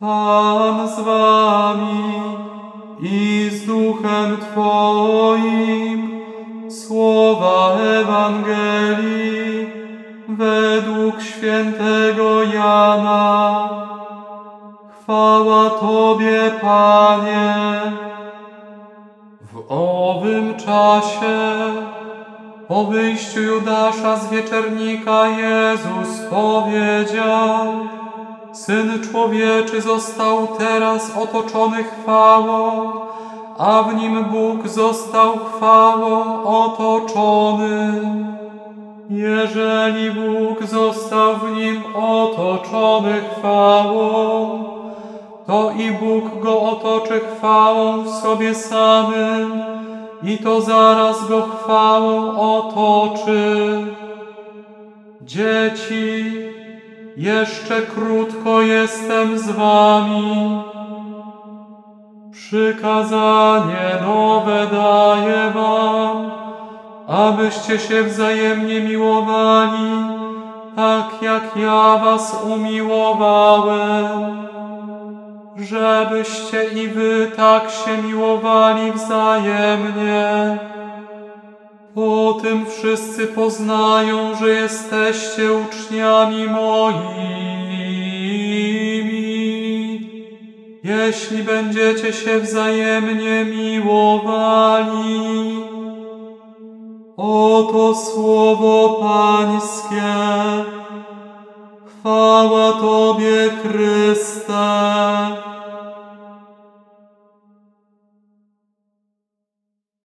Pan z wami i z duchem Twoim. Słowa Ewangelii według świętego Jana. Chwała Tobie, Panie. W owym czasie, po wyjściu Judasza z wieczernika, Jezus powiedział, Syn człowieczy został teraz otoczony chwałą, a w nim Bóg został chwałą otoczony. Jeżeli Bóg został w nim otoczony chwałą, to i Bóg go otoczy chwałą w sobie samym i to zaraz go chwałą otoczy. Dzieci, jeszcze krótko jestem z wami. Przykazanie nowe daję wam, abyście się wzajemnie miłowali, tak jak ja was umiłowałem żebyście i wy tak się miłowali wzajemnie. Po tym wszyscy poznają, że jesteście uczniami moimi, jeśli będziecie się wzajemnie miłowali. Oto słowo Pańskie. Chwała Tobie, Chryste.